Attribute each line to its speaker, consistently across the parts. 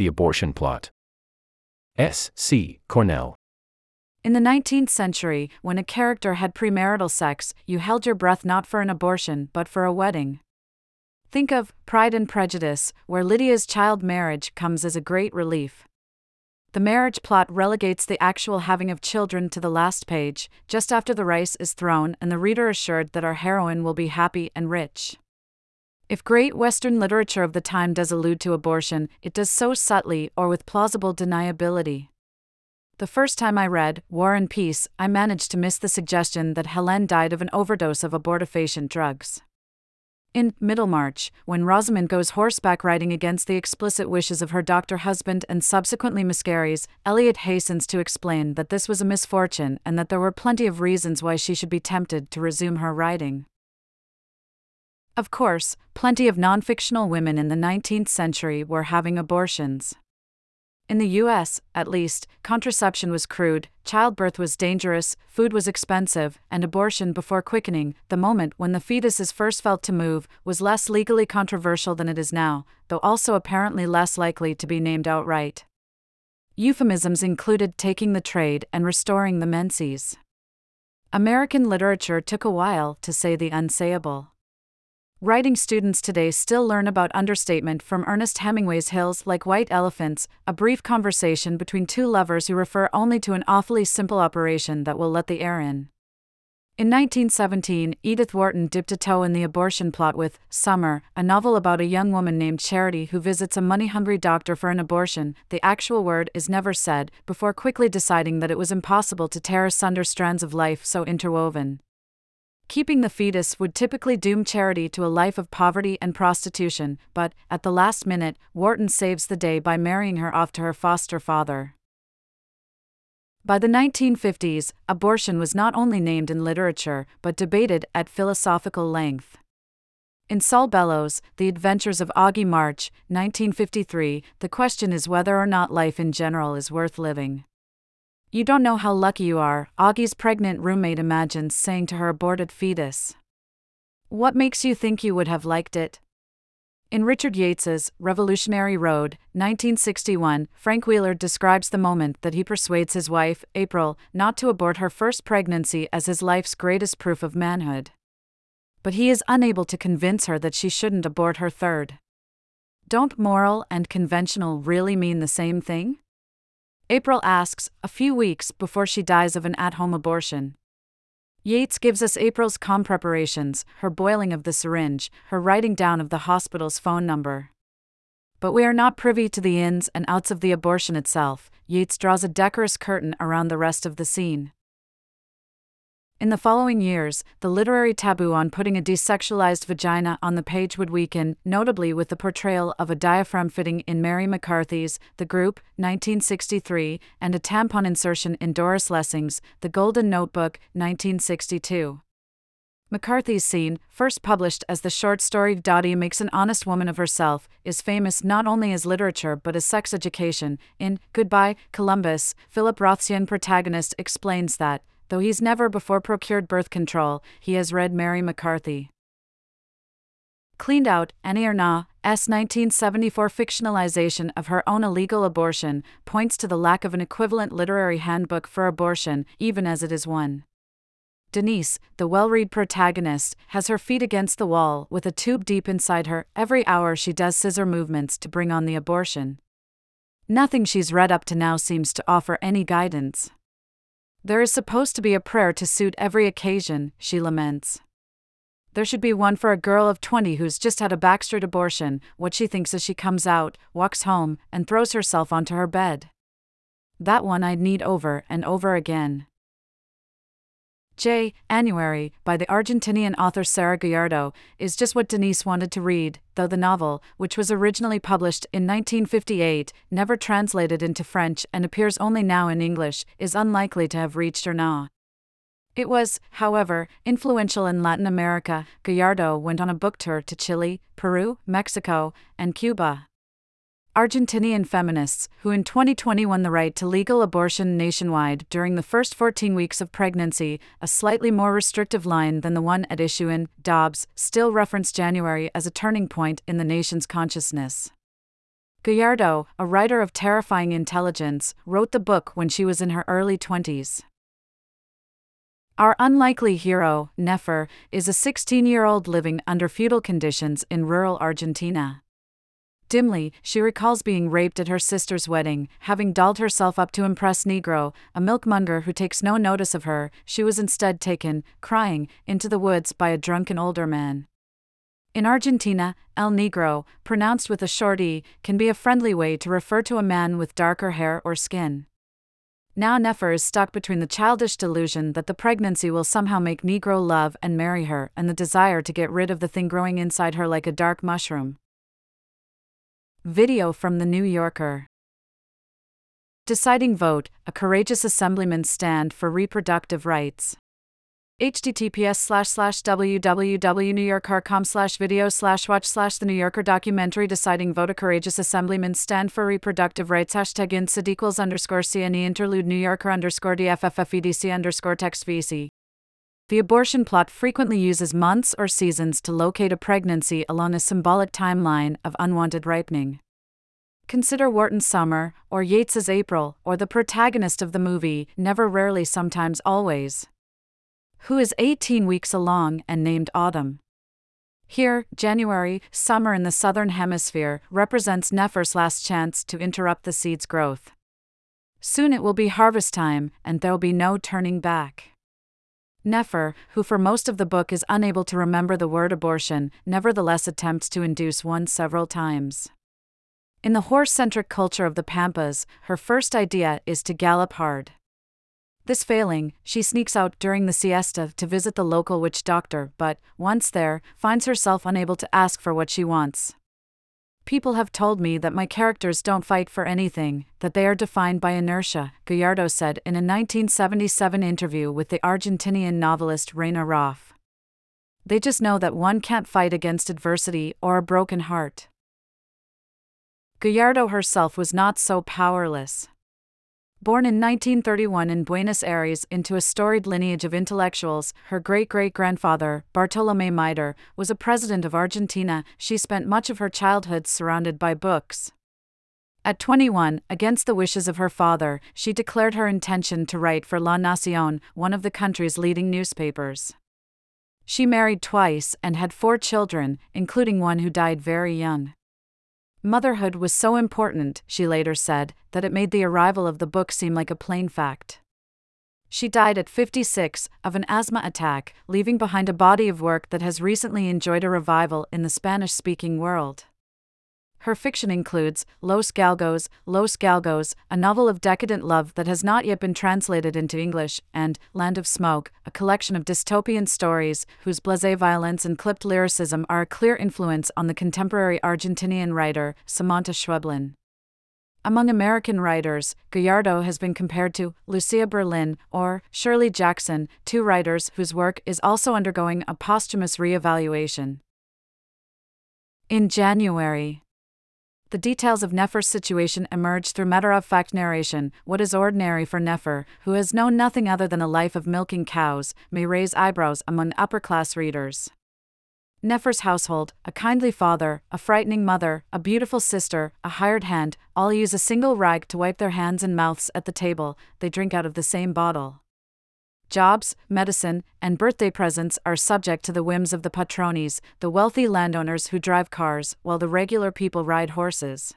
Speaker 1: The Abortion Plot. S. C. Cornell.
Speaker 2: In the 19th century, when a character had premarital sex, you held your breath not for an abortion, but for a wedding. Think of Pride and Prejudice, where Lydia's child marriage comes as a great relief. The marriage plot relegates the actual having of children to the last page, just after the rice is thrown and the reader assured that our heroine will be happy and rich. If great Western literature of the time does allude to abortion, it does so subtly or with plausible deniability. The first time I read War and Peace, I managed to miss the suggestion that Helene died of an overdose of abortifacient drugs. In Middlemarch, when Rosamond goes horseback riding against the explicit wishes of her doctor husband and subsequently miscarries, Eliot hastens to explain that this was a misfortune and that there were plenty of reasons why she should be tempted to resume her riding. Of course, plenty of non fictional women in the 19th century were having abortions. In the US, at least, contraception was crude, childbirth was dangerous, food was expensive, and abortion before quickening, the moment when the fetus is first felt to move, was less legally controversial than it is now, though also apparently less likely to be named outright. Euphemisms included taking the trade and restoring the menses. American literature took a while to say the unsayable. Writing students today still learn about understatement from Ernest Hemingway's Hills Like White Elephants, a brief conversation between two lovers who refer only to an awfully simple operation that will let the air in. In 1917, Edith Wharton dipped a toe in the abortion plot with Summer, a novel about a young woman named Charity who visits a money hungry doctor for an abortion. The actual word is never said, before quickly deciding that it was impossible to tear asunder strands of life so interwoven. Keeping the fetus would typically doom Charity to a life of poverty and prostitution, but, at the last minute, Wharton saves the day by marrying her off to her foster father. By the 1950s, abortion was not only named in literature, but debated at philosophical length. In Saul Bellow's, The Adventures of Augie March, 1953, the question is whether or not life in general is worth living. You don't know how lucky you are, Augie's pregnant roommate imagines saying to her aborted fetus. What makes you think you would have liked it? In Richard Yates's Revolutionary Road, 1961, Frank Wheeler describes the moment that he persuades his wife, April, not to abort her first pregnancy as his life's greatest proof of manhood. But he is unable to convince her that she shouldn't abort her third. Don't moral and conventional really mean the same thing? April asks, a few weeks before she dies of an at home abortion. Yates gives us April's calm preparations, her boiling of the syringe, her writing down of the hospital's phone number. But we are not privy to the ins and outs of the abortion itself, Yates draws a decorous curtain around the rest of the scene. In the following years, the literary taboo on putting a desexualized vagina on the page would weaken, notably with the portrayal of a diaphragm fitting in Mary McCarthy's The Group, 1963, and a tampon insertion in Doris Lessing's The Golden Notebook, 1962. McCarthy's scene, first published as the short story Dottie Makes an Honest Woman of Herself, is famous not only as literature but as sex education. In Goodbye, Columbus, Philip Roth's young protagonist explains that, Though he's never before procured birth control, he has read Mary McCarthy. Cleaned Out, Annie Ernaux's 1974 fictionalization of her own illegal abortion points to the lack of an equivalent literary handbook for abortion, even as it is one. Denise, the well read protagonist, has her feet against the wall with a tube deep inside her. Every hour she does scissor movements to bring on the abortion. Nothing she's read up to now seems to offer any guidance. There is supposed to be a prayer to suit every occasion, she laments. There should be one for a girl of 20 who's just had a backstreet abortion, what she thinks as she comes out, walks home, and throws herself onto her bed. That one I'd need over and over again. J. Annuary, by the Argentinian author Sara Gallardo, is just what Denise wanted to read, though the novel, which was originally published in 1958, never translated into French and appears only now in English, is unlikely to have reached Ernaux. It was, however, influential in Latin America. Gallardo went on a book tour to Chile, Peru, Mexico, and Cuba. Argentinian feminists, who in 2020 won the right to legal abortion nationwide during the first 14 weeks of pregnancy, a slightly more restrictive line than the one at issue in Dobbs, still reference January as a turning point in the nation's consciousness. Gallardo, a writer of terrifying intelligence, wrote the book when she was in her early 20s. Our unlikely hero, Nefer, is a 16 year old living under feudal conditions in rural Argentina. Dimly, she recalls being raped at her sister's wedding, having dolled herself up to impress Negro, a milkmonger who takes no notice of her. She was instead taken, crying, into the woods by a drunken older man. In Argentina, El Negro, pronounced with a short E, can be a friendly way to refer to a man with darker hair or skin. Now Nefer is stuck between the childish delusion that the pregnancy will somehow make Negro love and marry her and the desire to get rid of the thing growing inside her like a dark mushroom. Video from The New Yorker Deciding Vote A Courageous Assemblyman's Stand for Reproductive Rights https slash slash www.newyorker.com slash video slash watch slash the New Yorker documentary deciding vote a courageous assemblyman stand for reproductive rights hashtag inside equals underscore CNE interlude New Yorker underscore DFFFEDC underscore text VC. The abortion plot frequently uses months or seasons to locate a pregnancy along a symbolic timeline of unwanted ripening. Consider Wharton's Summer, or Yates's April, or the protagonist of the movie, Never Rarely Sometimes Always who is 18 weeks along and named Autumn. Here, January, summer in the southern hemisphere, represents Nefer's last chance to interrupt the seed's growth. Soon it will be harvest time, and there'll be no turning back. Nefer, who for most of the book is unable to remember the word abortion, nevertheless attempts to induce one several times. In the horse centric culture of the Pampas, her first idea is to gallop hard. This failing, she sneaks out during the siesta to visit the local witch doctor, but, once there, finds herself unable to ask for what she wants. People have told me that my characters don't fight for anything, that they are defined by inertia, Gallardo said in a 1977 interview with the Argentinian novelist Reina Roffé. They just know that one can't fight against adversity or a broken heart. Gallardo herself was not so powerless. Born in 1931 in Buenos Aires into a storied lineage of intellectuals, her great great grandfather, Bartolome Mitre, was a president of Argentina. She spent much of her childhood surrounded by books. At 21, against the wishes of her father, she declared her intention to write for La Nacion, one of the country's leading newspapers. She married twice and had four children, including one who died very young. Motherhood was so important, she later said, that it made the arrival of the book seem like a plain fact. She died at 56 of an asthma attack, leaving behind a body of work that has recently enjoyed a revival in the Spanish speaking world. Her fiction includes Los Galgos, Los Galgos, a novel of decadent love that has not yet been translated into English, and Land of Smoke, a collection of dystopian stories whose blasé violence and clipped lyricism are a clear influence on the contemporary Argentinian writer Samantha Schweblin. Among American writers, Gallardo has been compared to Lucia Berlin or Shirley Jackson, two writers whose work is also undergoing a posthumous reevaluation. In January, the details of Nefer's situation emerge through matter of fact narration. What is ordinary for Nefer, who has known nothing other than a life of milking cows, may raise eyebrows among upper class readers. Nefer's household, a kindly father, a frightening mother, a beautiful sister, a hired hand, all use a single rag to wipe their hands and mouths at the table, they drink out of the same bottle jobs, medicine, and birthday presents are subject to the whims of the patrones, the wealthy landowners who drive cars, while the regular people ride horses.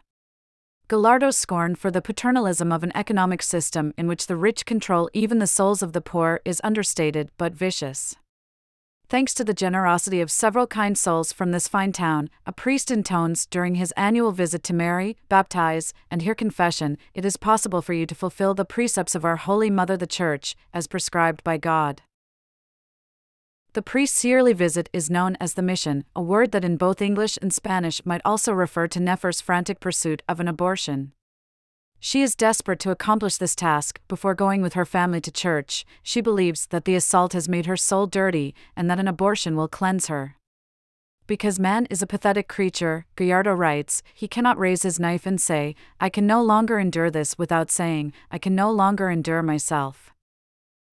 Speaker 2: Gallardo's scorn for the paternalism of an economic system in which the rich control even the souls of the poor is understated but vicious. Thanks to the generosity of several kind souls from this fine town, a priest intones during his annual visit to marry, baptize, and hear confession, it is possible for you to fulfill the precepts of our Holy Mother the Church, as prescribed by God. The priest's yearly visit is known as the mission, a word that in both English and Spanish might also refer to Nefer's frantic pursuit of an abortion. She is desperate to accomplish this task before going with her family to church. She believes that the assault has made her soul dirty and that an abortion will cleanse her. Because man is a pathetic creature, Gallardo writes, he cannot raise his knife and say, I can no longer endure this without saying, I can no longer endure myself.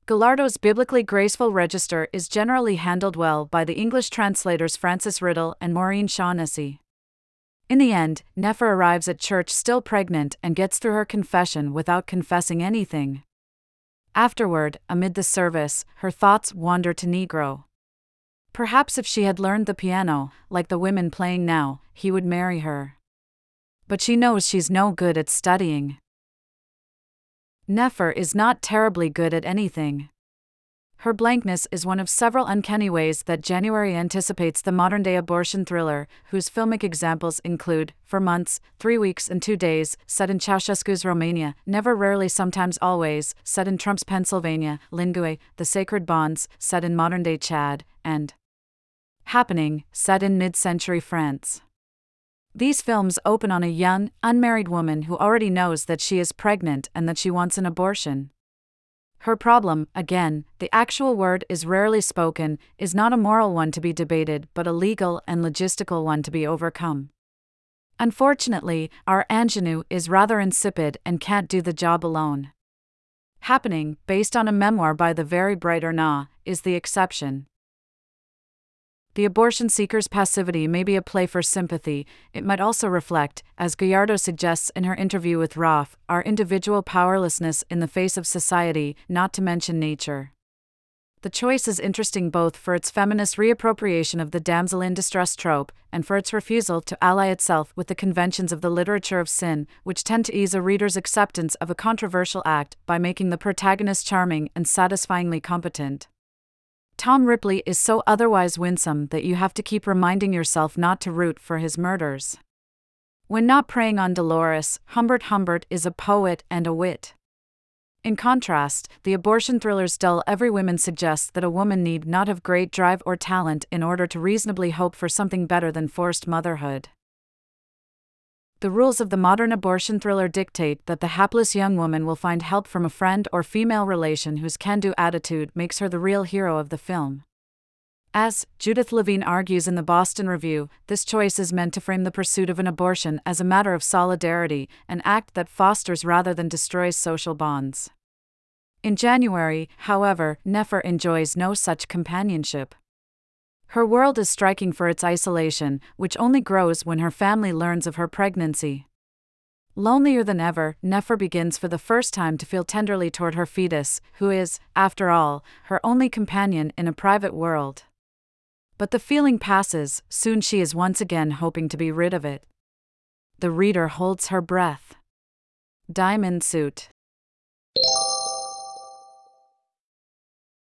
Speaker 2: Gallardo's biblically graceful register is generally handled well by the English translators Frances Riddle and Maureen Shaughnessy. In the end, Nefer arrives at church still pregnant and gets through her confession without confessing anything. Afterward, amid the service, her thoughts wander to Negro. Perhaps if she had learned the piano, like the women playing now, he would marry her. But she knows she's no good at studying. Nefer is not terribly good at anything. Her blankness is one of several uncanny ways that January anticipates the modern day abortion thriller, whose filmic examples include Four Months, Three Weeks and Two Days, set in Ceausescu's Romania, Never Rarely Sometimes Always, set in Trump's Pennsylvania, Lingui, The Sacred Bonds, set in modern day Chad, and Happening, set in mid century France. These films open on a young, unmarried woman who already knows that she is pregnant and that she wants an abortion. Her problem, again, the actual word is rarely spoken, is not a moral one to be debated but a legal and logistical one to be overcome. Unfortunately, our ingenue is rather insipid and can't do the job alone. Happening, based on a memoir by the very bright Ernaux, is the exception. The abortion seeker's passivity may be a play for sympathy, it might also reflect, as Gallardo suggests in her interview with Roth, our individual powerlessness in the face of society, not to mention nature. The choice is interesting both for its feminist reappropriation of the damsel in distress trope and for its refusal to ally itself with the conventions of the literature of sin, which tend to ease a reader's acceptance of a controversial act by making the protagonist charming and satisfyingly competent. Tom Ripley is so otherwise winsome that you have to keep reminding yourself not to root for his murders. When not preying on Dolores, Humbert Humbert is a poet and a wit. In contrast, the abortion thriller's dull every woman suggests that a woman need not have great drive or talent in order to reasonably hope for something better than forced motherhood. The rules of the modern abortion thriller dictate that the hapless young woman will find help from a friend or female relation whose can do attitude makes her the real hero of the film. As Judith Levine argues in the Boston Review, this choice is meant to frame the pursuit of an abortion as a matter of solidarity, an act that fosters rather than destroys social bonds. In January, however, Nefer enjoys no such companionship. Her world is striking for its isolation, which only grows when her family learns of her pregnancy. Lonelier than ever, Nefer begins for the first time to feel tenderly toward her fetus, who is, after all, her only companion in a private world. But the feeling passes, soon she is once again hoping to be rid of it. The reader holds her breath. Diamond Suit